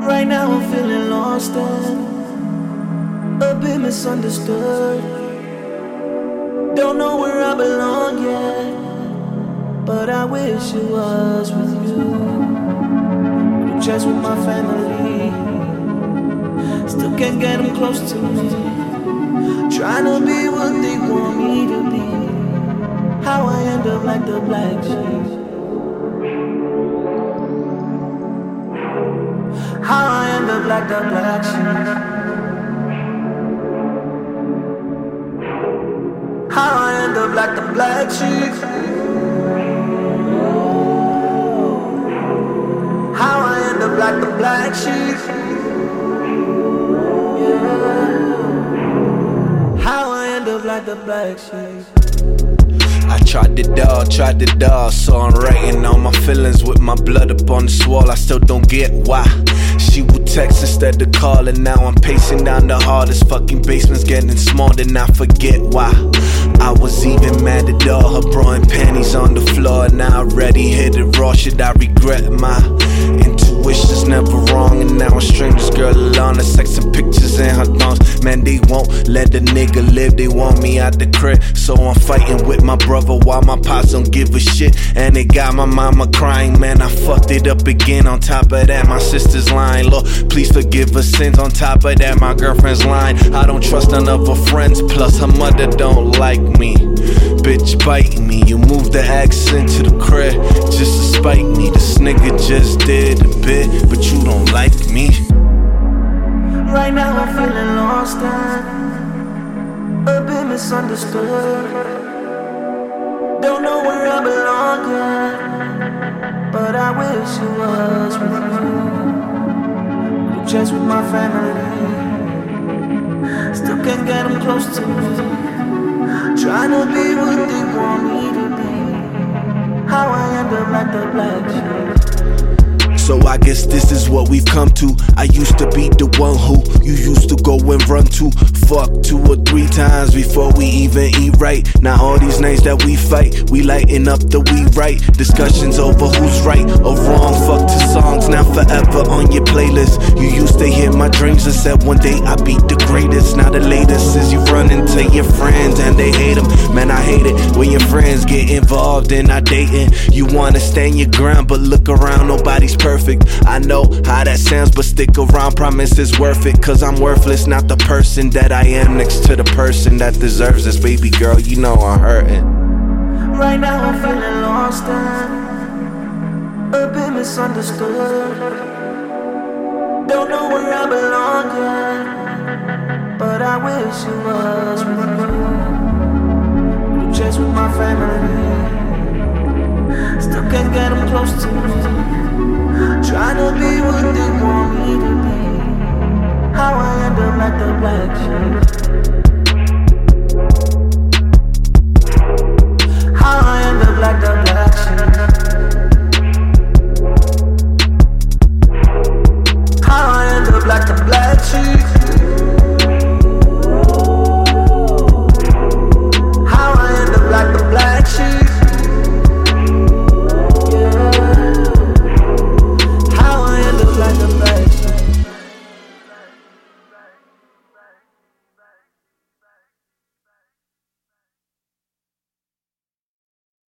Right now I'm feeling lost and a bit misunderstood. Don't know where I belong yet, but I wish it was with you. Just with my family, still can't get them close to me. Trying to be what they want me to be. How I end up like the black sheep. Like the black sheep. How I end up like the black sheep. How I end up like the black sheep. How I end up like the black sheep. I tried it all, tried it all, so I'm writing all my feelings with my blood up on this wall. I still don't get why. She would text instead of calling. Now I'm pacing down the hardest fucking basement's getting small, then I forget why. I was even mad at all her bra and panties on the floor. Now I already hit it raw. Should I regret my intuition's never wrong? And now a stranger's girl alone. The sex and pictures in her thongs. Man, they won't let the nigga live. They want me out the crib, so I'm fighting with my brother while my pops don't give a shit. And it got my mama crying. Man, I fucked it up again. On top of that, my sister's lying. Lord, please forgive her sins. On top of that, my girlfriend's lying. I don't trust none of her friends. Plus, her mother don't like me. Bitch, bite me. You moved the accent to the crib just to spite me. This nigga just did a bit, but you don't like me. Right now I'm feeling lost and a bit misunderstood. Don't know where I belong but I wish it was with you. Just with my family, still can't get them close to me. Trying to be what they want me to be. How I end up like the black. So I guess this is what we've come to. I used to be the one who you used to go and run to. Fuck two or three times before we even eat right. Now all these nights that we fight, we lighten up the we right. Discussions over who's right or wrong. Fuck two songs now forever on your playlist. You used to hear my dreams and said one day I'd be the greatest. Man, I hate it when your friends get involved in our dating. You wanna stand your ground, but look around, nobody's perfect. I know how that sounds, but stick around, promise it's worth it. Cause I'm worthless, not the person that I am next to the person that deserves this. Baby girl, you know I'm hurting. Right now I'm feeling lost and a bit misunderstood. Don't know where I belong yet, but I wish it was with you. Just with my family, still can't get them close to me. Trying to be what they want me to be. How I end up like the black sheep.